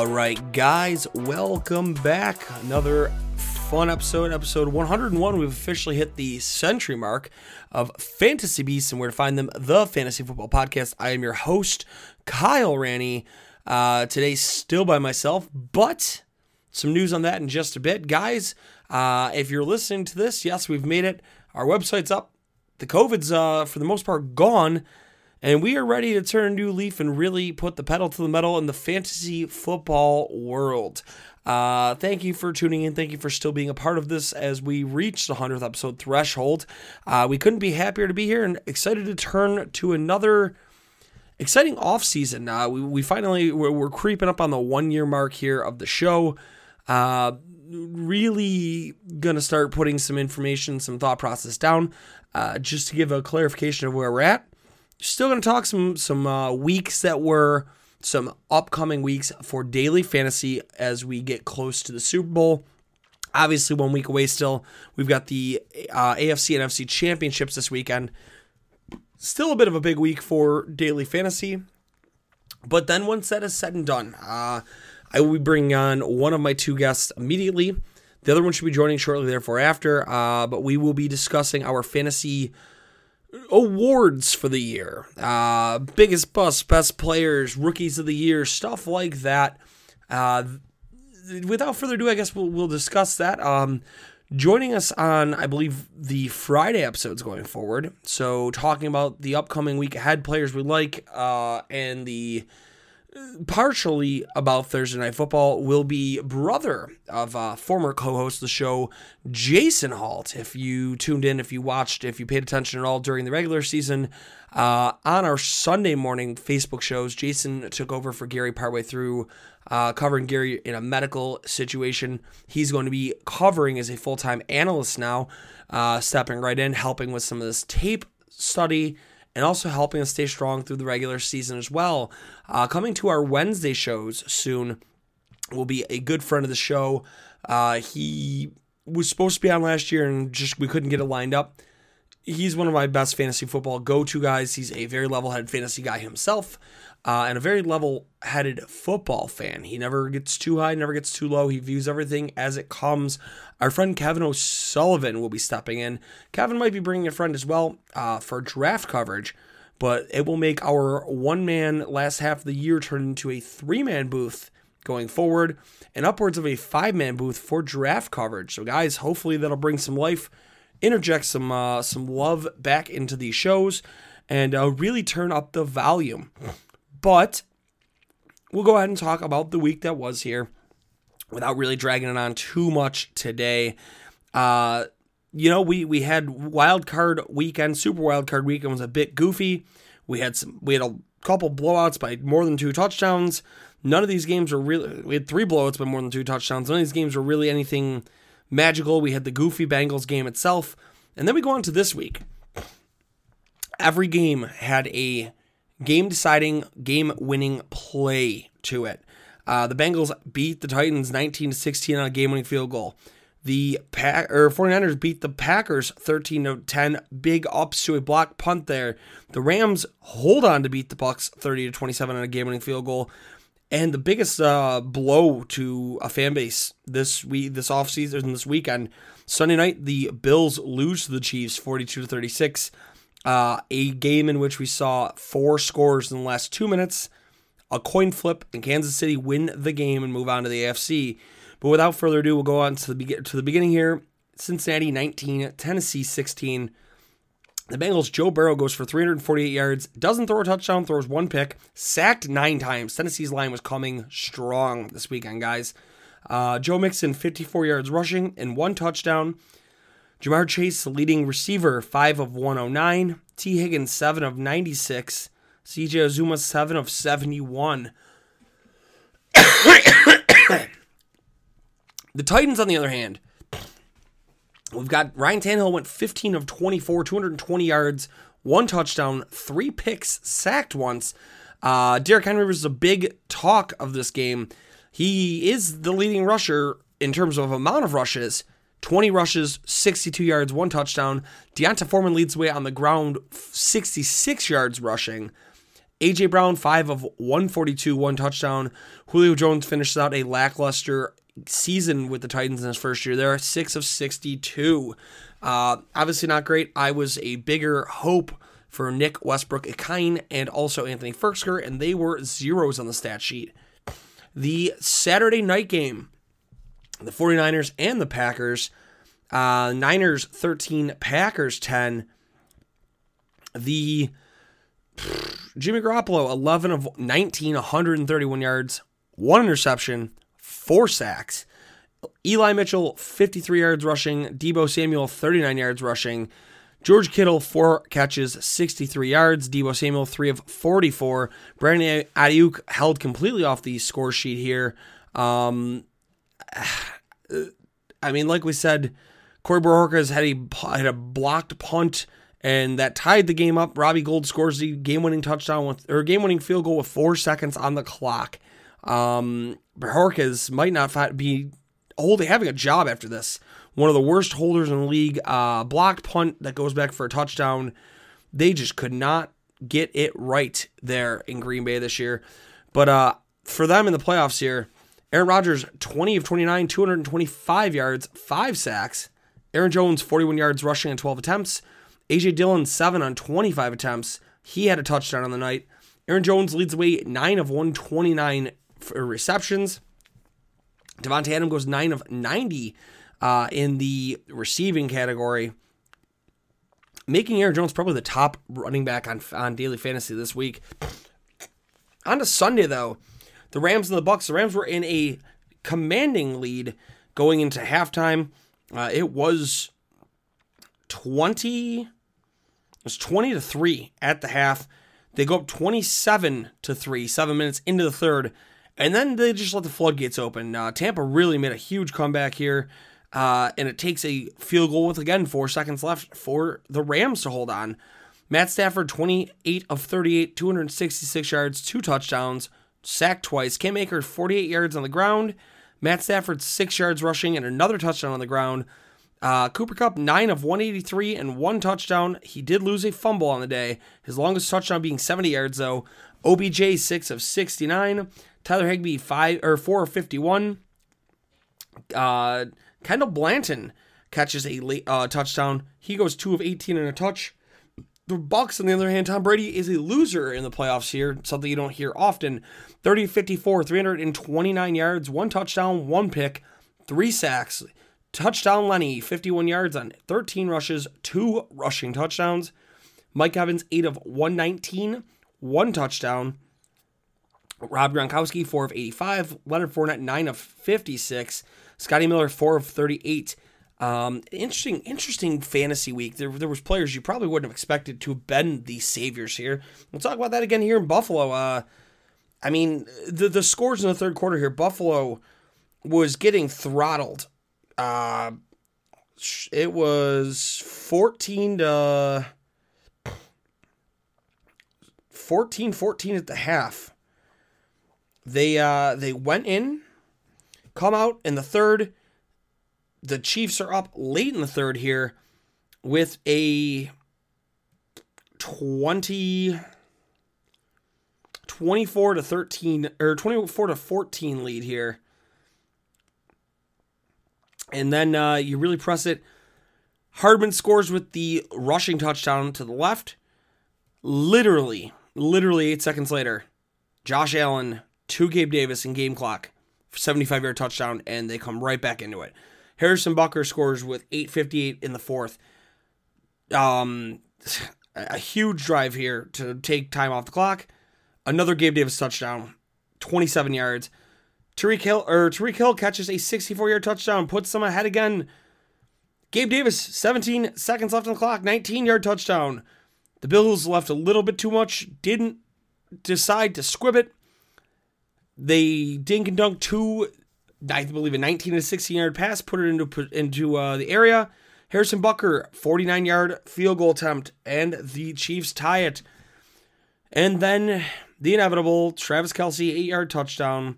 All right, guys, welcome back. Another fun episode, episode 101. We've officially hit the century mark of Fantasy Beasts and where to find them, the Fantasy Football Podcast. I am your host, Kyle Ranney. Uh, today, still by myself, but some news on that in just a bit. Guys, uh, if you're listening to this, yes, we've made it. Our website's up. The COVID's, uh, for the most part, gone. And we are ready to turn a new leaf and really put the pedal to the metal in the fantasy football world. Uh, thank you for tuning in. Thank you for still being a part of this as we reach the 100th episode threshold. Uh, we couldn't be happier to be here and excited to turn to another exciting off season. Uh, we, we finally, we're, we're, creeping up on the one year mark here of the show. Uh, really gonna start putting some information, some thought process down, uh, just to give a clarification of where we're at still going to talk some some uh, weeks that were some upcoming weeks for daily fantasy as we get close to the Super Bowl. Obviously, one week away still. We've got the uh, AFC and NFC championships this weekend. Still a bit of a big week for daily fantasy. But then once that is said and done, uh, I will be bringing on one of my two guests immediately. The other one should be joining shortly, therefore, after. Uh, but we will be discussing our fantasy awards for the year, uh, biggest bust, best players, rookies of the year, stuff like that. Uh, without further ado, I guess we'll, we'll discuss that. Um, joining us on, I believe, the Friday episodes going forward. So, talking about the upcoming week ahead players we like uh, and the partially about Thursday Night Football will be brother of uh, former co-host of the show, Jason Halt. If you tuned in, if you watched, if you paid attention at all during the regular season, uh, on our Sunday morning Facebook shows, Jason took over for Gary partway through, uh, covering Gary in a medical situation. He's going to be covering as a full-time analyst now, uh, stepping right in, helping with some of this tape study and also helping us stay strong through the regular season as well. Uh, coming to our Wednesday shows soon will be a good friend of the show. Uh, he was supposed to be on last year and just we couldn't get it lined up. He's one of my best fantasy football go to guys. He's a very level headed fantasy guy himself uh, and a very level headed football fan. He never gets too high, never gets too low. He views everything as it comes. Our friend Kevin O'Sullivan will be stepping in. Kevin might be bringing a friend as well uh, for draft coverage, but it will make our one man last half of the year turn into a three man booth going forward and upwards of a five man booth for draft coverage. So, guys, hopefully that'll bring some life, interject some uh, some love back into these shows, and uh, really turn up the volume. But we'll go ahead and talk about the week that was here without really dragging it on too much today. Uh, you know, we we had wild card weekend, super wild card weekend was a bit goofy. We had some we had a couple blowouts by more than two touchdowns. None of these games were really we had three blowouts by more than two touchdowns. None of these games were really anything magical. We had the goofy Bengals game itself. And then we go on to this week. Every game had a game deciding, game winning play to it. Uh, the Bengals beat the Titans 19 to 16 on a game winning field goal. The Pack or 49ers beat the Packers 13 to 10. Big ups to a block punt there. The Rams hold on to beat the Bucks 30 to 27 on a game winning field goal. And the biggest uh, blow to a fan base this week, this offseason, this weekend, Sunday night, the Bills lose to the Chiefs 42 to 36. Uh, a game in which we saw four scores in the last two minutes, a coin flip, and Kansas City win the game and move on to the AFC. But without further ado, we'll go on to the, be- to the beginning here. Cincinnati 19, Tennessee 16. The Bengals, Joe Burrow goes for 348 yards, doesn't throw a touchdown, throws one pick, sacked nine times. Tennessee's line was coming strong this weekend, guys. Uh, Joe Mixon, 54 yards rushing and one touchdown. Ja'Marr Chase, leading receiver, 5 of 109. Tee Higgins, 7 of 96. CJ Uzomah, 7 of 71. the Titans, on the other hand, We've got Ryan Tannehill went 15 of 24, 220 yards, one touchdown, three picks, sacked once. Uh, Derrick Henry was a big talk of this game. He is the leading rusher in terms of amount of rushes. 20 rushes, 62 yards, one touchdown. D'Onta Foreman leads the way on the ground, 66 yards rushing. AJ Brown, 5 of 142, one touchdown. Julio Jones finishes out a lackluster season with the Titans in his first year there, six of 62. Uh, obviously not great. I was a bigger hope for Nick Westbrook Ikhine and also Anthony Firkser, and they were zeros on the stat sheet. The Saturday night game, the 49ers and the Packers, uh, Niners 13, Packers 10. The Jimmy Garoppolo, 11 of 19, 131 yards, one interception, four sacks. Eli Mitchell, 53 yards rushing. Deebo Samuel, 39 yards rushing. George Kittle, four catches, 63 yards. Deebo Samuel, three of 44. Brandon Aiyuk held completely off the score sheet here. Um, I mean, like we said, Corey Bojorquez had a, had a blocked punt, and that tied the game up. Robbie Gould scores the game-winning touchdown with, or game-winning field goal with four seconds on the clock. Um, Bojorquez might not be holding having a job after this. One of the worst holders in the league. Uh, blocked punt that goes back for a touchdown. They just could not get it right there in Green Bay this year. But uh, for them in the playoffs here, Aaron Rodgers, 20 of 29, 225 yards, five sacks. Aaron Jones, 41 yards rushing and 12 attempts. AJ Dillon, 7 on 25 attempts. He had a touchdown on the night. Aaron Jones leads the way, 9 of 129 for receptions. Davante Adam goes 9 of 90 uh, in the receiving category, making Aaron Jones probably the top running back on, on daily fantasy this week. On to Sunday, though, the Rams and the Bucks. The Rams were in a commanding lead going into halftime. Uh, it was 20 it was 20 to 3 at the half. They go up 27 to 3 7 minutes into the third and then they just let the floodgates open. Uh, Tampa really made a huge comeback here. Uh, and it takes a field goal with, again, four seconds left for the Rams to hold on. Matt Stafford, 28 of 38, 266 yards, two touchdowns, sacked twice. Cam Akers, 48 yards on the ground. Matt Stafford, six yards rushing and another touchdown on the ground. Uh, Cooper Kupp, 9 of 183 and one touchdown. He did lose a fumble on the day. His longest touchdown being 70 yards, though. OBJ, 6 of 69. Tyler Higbee five or four of fifty one. Uh, Kendall Blanton catches a late uh, touchdown. He goes two of eighteen and a touch. The Bucks, on the other hand, Tom Brady is a loser in the playoffs here, something you don't hear often. 30 54, 329 yards, one touchdown, one pick, three sacks. Touchdown Lenny, 51 yards on 13 rushes, two rushing touchdowns. Mike Evans, 8 of 119, one touchdown. Rob Gronkowski, 4 of 85. Leonard Fournette, 9 of 56. Scotty Miller, 4 of 38. Um, interesting, interesting fantasy week. There, there was players you probably wouldn't have expected to have been the saviors here. We'll talk about that again here in Buffalo. Uh, I mean, the the scores in the third quarter here, Buffalo was getting throttled. Uh, it was 14 to 14 14 at the half. They uh they went in, come out in the third. The Chiefs are up late in the third here with a 20 24 to 13 or 24 to 14 lead here. And then uh, you really press it. Hardman scores with the rushing touchdown to the left. Literally, literally eight seconds later, Josh Allen to Gabe Davis in game clock, 75 yard touchdown, and they come right back into it. Harrison Butker scores with 8:58 in the fourth. Um, a huge drive here to take time off the clock. Another Gabe Davis touchdown, 27 yards. Tariq Hill or Tyreek Hill catches a 64-yard touchdown, puts them ahead again. Gabe Davis, 17 seconds left on the clock, 19-yard touchdown. The Bills left a little bit too much, didn't decide to squib it. They dink and dunk two, I believe a 19 to 16 yard pass, put it into into uh, the area. Harrison Butker, 49 yard field goal attempt, and the Chiefs tie it. And then the inevitable Travis Kelce, eight yard touchdown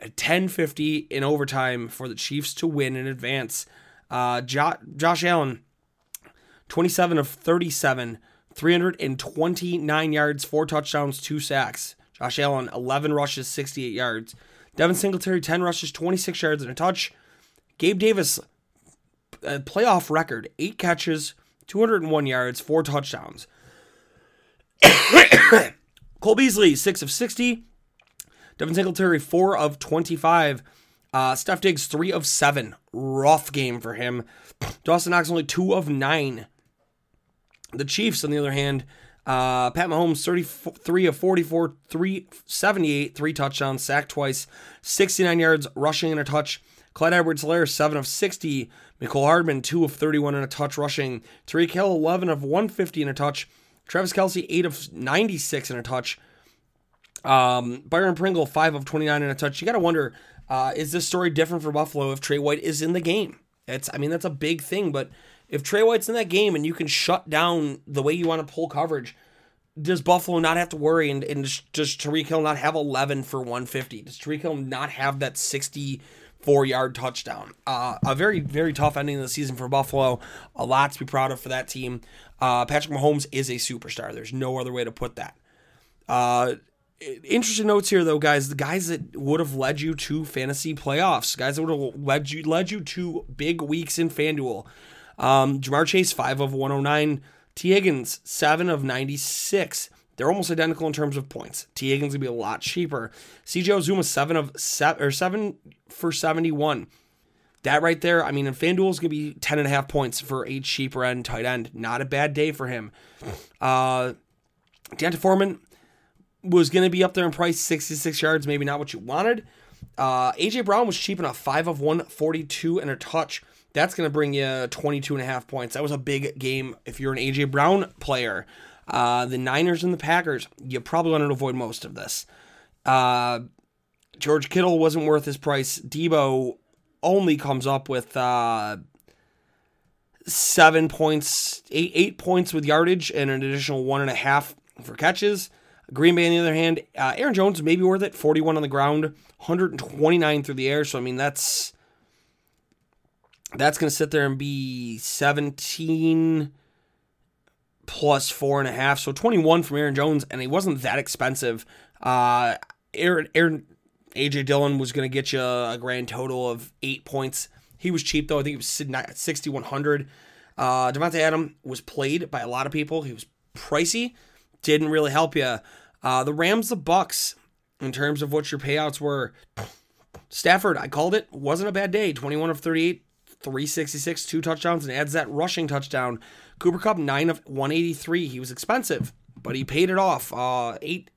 at 1050 in overtime for the Chiefs to win in advance. Uh, jo- Josh Allen, 27 of 37, 329 yards, four touchdowns, two sacks. Josh Allen, 11 rushes, 68 yards. Devin Singletary, 10 rushes, 26 yards, and a touch. Gabe Davis, a playoff record, eight catches, 201 yards, four touchdowns. Cole Beasley, 6 of 60. Devin Singletary, 4 of 25. Uh, Steph Diggs, 3 of 7. Rough game for him. Dawson Knox, only 2 of 9. The Chiefs, on the other hand, uh, Pat Mahomes, 33 of 44, 378, three touchdowns, sacked twice, 69 yards, rushing and a touch. Clyde Edwards Helaire, 7 of 60. Mecole Hardman, 2 of 31 and a touch rushing. Tyreek Hill, 11 of 150 and a touch. Travis Kelce, 8 of 96 and a touch. Um, Byron Pringle, 5 of 29 and a touch. You got to wonder, uh, is this story different for Buffalo if Trey White is in the game? It's, I mean, that's a big thing, but if Trey White's in that game and you can shut down the way you want to pull coverage, does Buffalo not have to worry and, and does Tyreek Hill not have 11 for 150? Does Tyreek Hill not have that 64 yard touchdown? Uh, a very, very tough ending of the season for Buffalo. A lot to be proud of for that team. Uh, Patrick Mahomes is a superstar. There's no other way to put that. Uh, interesting notes here, though, guys. The guys that would have led you to fantasy playoffs, guys that would have led you led you to big weeks in FanDuel. Um, Ja'Marr Chase, 5 of 109. Tee Higgins, 7 of 96. They're almost identical in terms of points. Tee Higgins gonna be a lot cheaper. CJ Uzomah, 7 of 7 or 7 for 71. That right there, I mean, in FanDuel is gonna be 10 and a half points for a cheaper end tight end. Not a bad day for him. Uh D'Onta Foreman was gonna be up there in price, 66 yards, maybe not what you wanted. Uh, AJ Brown was cheap enough, 5 of 142 and a touch. That's going to bring you 22 and a half points. That was a big game if you're an A.J. Brown player. Uh, the Niners and the Packers, you probably want to avoid most of this. Uh, George Kittle wasn't worth his price. Deebo only comes up with uh, seven points, eight, eight points with yardage, and an additional one and a half for catches. Green Bay, on the other hand, uh, Aaron Jones may be worth it. 41 on the ground, 129 through the air. So, I mean, that's that's going to sit there and be 17 plus four and a half. So 21 from Aaron Jones, and he wasn't that expensive. Uh, Aaron, Aaron AJ Dillon was going to get you a grand total of eight points. He was cheap though. I think it was 6,100. Uh, Davante Adam was played by a lot of people. He was pricey. Didn't really help you. Uh, the Rams, the Bucks, in terms of what your payouts were. Stafford, I called it. Wasn't a bad day. 21 of 38, 366, two touchdowns, and adds that rushing touchdown. Cooper Kupp, 9 of 183. He was expensive, but he paid it off. Uh, eight,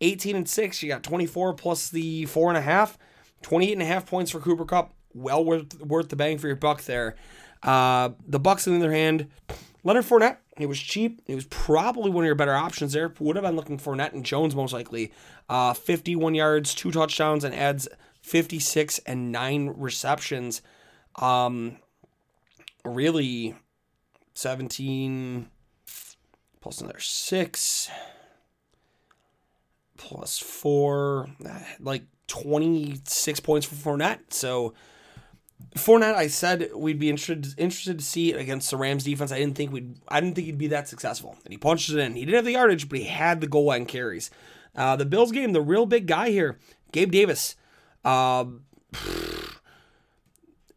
18 and 6. You got 24 plus the 4.5. 28 and a half points for Cooper Kupp. Well worth, worth the bang for your buck there. Uh, the Bucks, on the other hand, Leonard Fournette, he was cheap. He was probably one of your better options there. Would have been looking for Fournette and Jones most likely. Uh, 51 yards, two touchdowns, and adds 56 and nine receptions. Um, really, 17 plus another six plus four, like 26 points for Fournette. So, Fournette, I said we'd be interested interested to see it against the Rams defense. I didn't think we'd I didn't think he'd be that successful. And he punched it in. He didn't have the yardage, but he had the goal line carries. Uh, the Bills game, the real big guy here, Gabe Davis. Uh,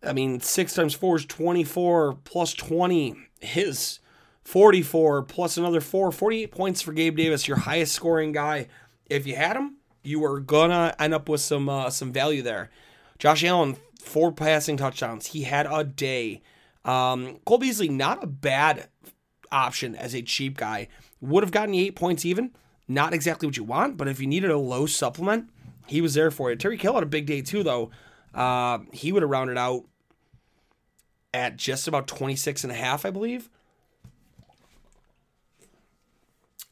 I mean, six times four is 24 plus 20 his 44 plus another four, 48 points for Gabe Davis, your highest scoring guy. If you had him, you were gonna end up with some uh, some value there. Josh Allen, four passing touchdowns. He had a day. Um, Cole Beasley, not a bad option as a cheap guy. Would have gotten you eight points even. Not exactly what you want, but if you needed a low supplement, he was there for you. Terry Hill had a big day too, though. Uh, he would have rounded out at just about 26 and a half, I believe.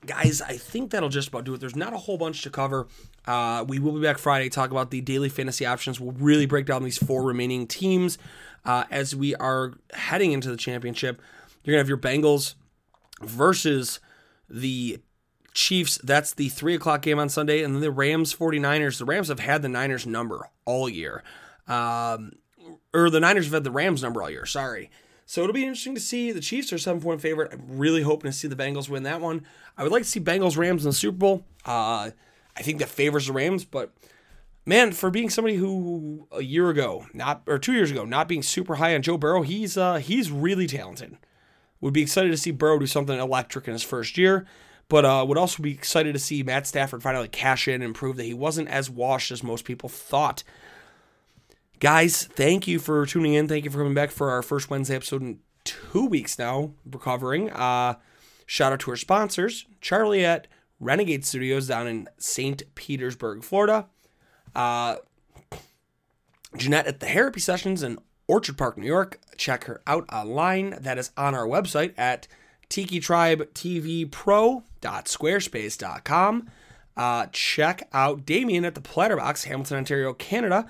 Guys, I think that'll just about do it. There's not a whole bunch to cover. Uh, we will be back Friday talk about the daily fantasy options. We'll really break down these four remaining teams uh, as we are heading into the championship. You're going to have your Bengals versus the Chiefs. That's the three o'clock game on Sunday. And then the Rams 49ers. The Rams have had the Niners number all year. Um, or the Niners have had the Rams number all year. Sorry. So it'll be interesting to see. The Chiefs are seven point favorite. I'm really hoping to see the Bengals win that one. I would like to see Bengals Rams in the Super Bowl. Uh, I think that favors the Rams, but man, for being somebody who a year ago, not or two years ago, not being super high on Joe Burrow, he's uh, he's really talented. Would be excited to see Burrow do something electric in his first year, but uh, would also be excited to see Matt Stafford finally cash in and prove that he wasn't as washed as most people thought. Guys, thank you for tuning in. Thank you for coming back for our first Wednesday episode in two weeks now, recovering. Uh, shout out to our sponsors, Charlie at Renegade Studios down in St. Petersburg, Florida. Uh, Jeanette at the Therapy Sessions in Orchard Park, New York. Check her out online. That is on our website at tikitribetvpro.squarespace.com. Uh, check out Damien at the Platterbox, Hamilton, Ontario, Canada.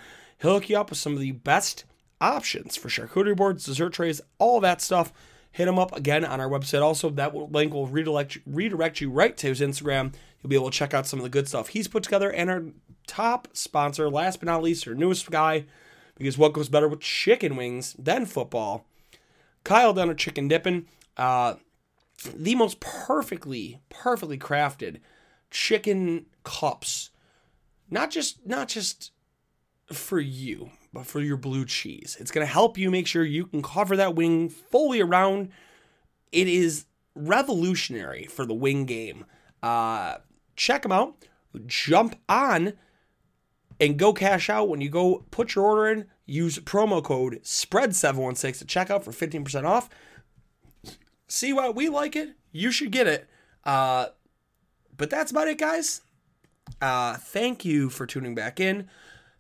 He'll hook you up with some of the best options for charcuterie boards, dessert trays, all that stuff. Hit him up again on our website. Also, that link will redirect redirect you right to his Instagram. You'll be able to check out some of the good stuff he's put together. And our top sponsor, last but not least, our newest guy, because what goes better with chicken wings than football? Kyle Dunner Chicken Dippin'. Uh, the most perfectly, perfectly crafted chicken cups. Not just, not just for you, but for your blue cheese. It's going to help you make sure you can cover that wing fully around. It is revolutionary for the wing game. Uh, check them out. Jump on and go cash out when you go put your order in. Use promo code SPREAD716 to check out for 15% off. See why we like it? You should get it. Uh, but that's about it, guys. Uh, thank you for tuning back in.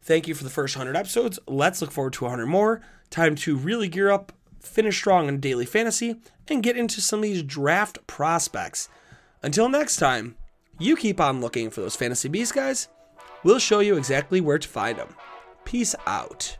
Thank you for the first 100 episodes. Let's look forward to 100 more. Time to really gear up, finish strong in daily fantasy, and get into some of these draft prospects. Until next time, you keep on looking for those fantasy beasts, guys. We'll show you exactly where to find them. Peace out.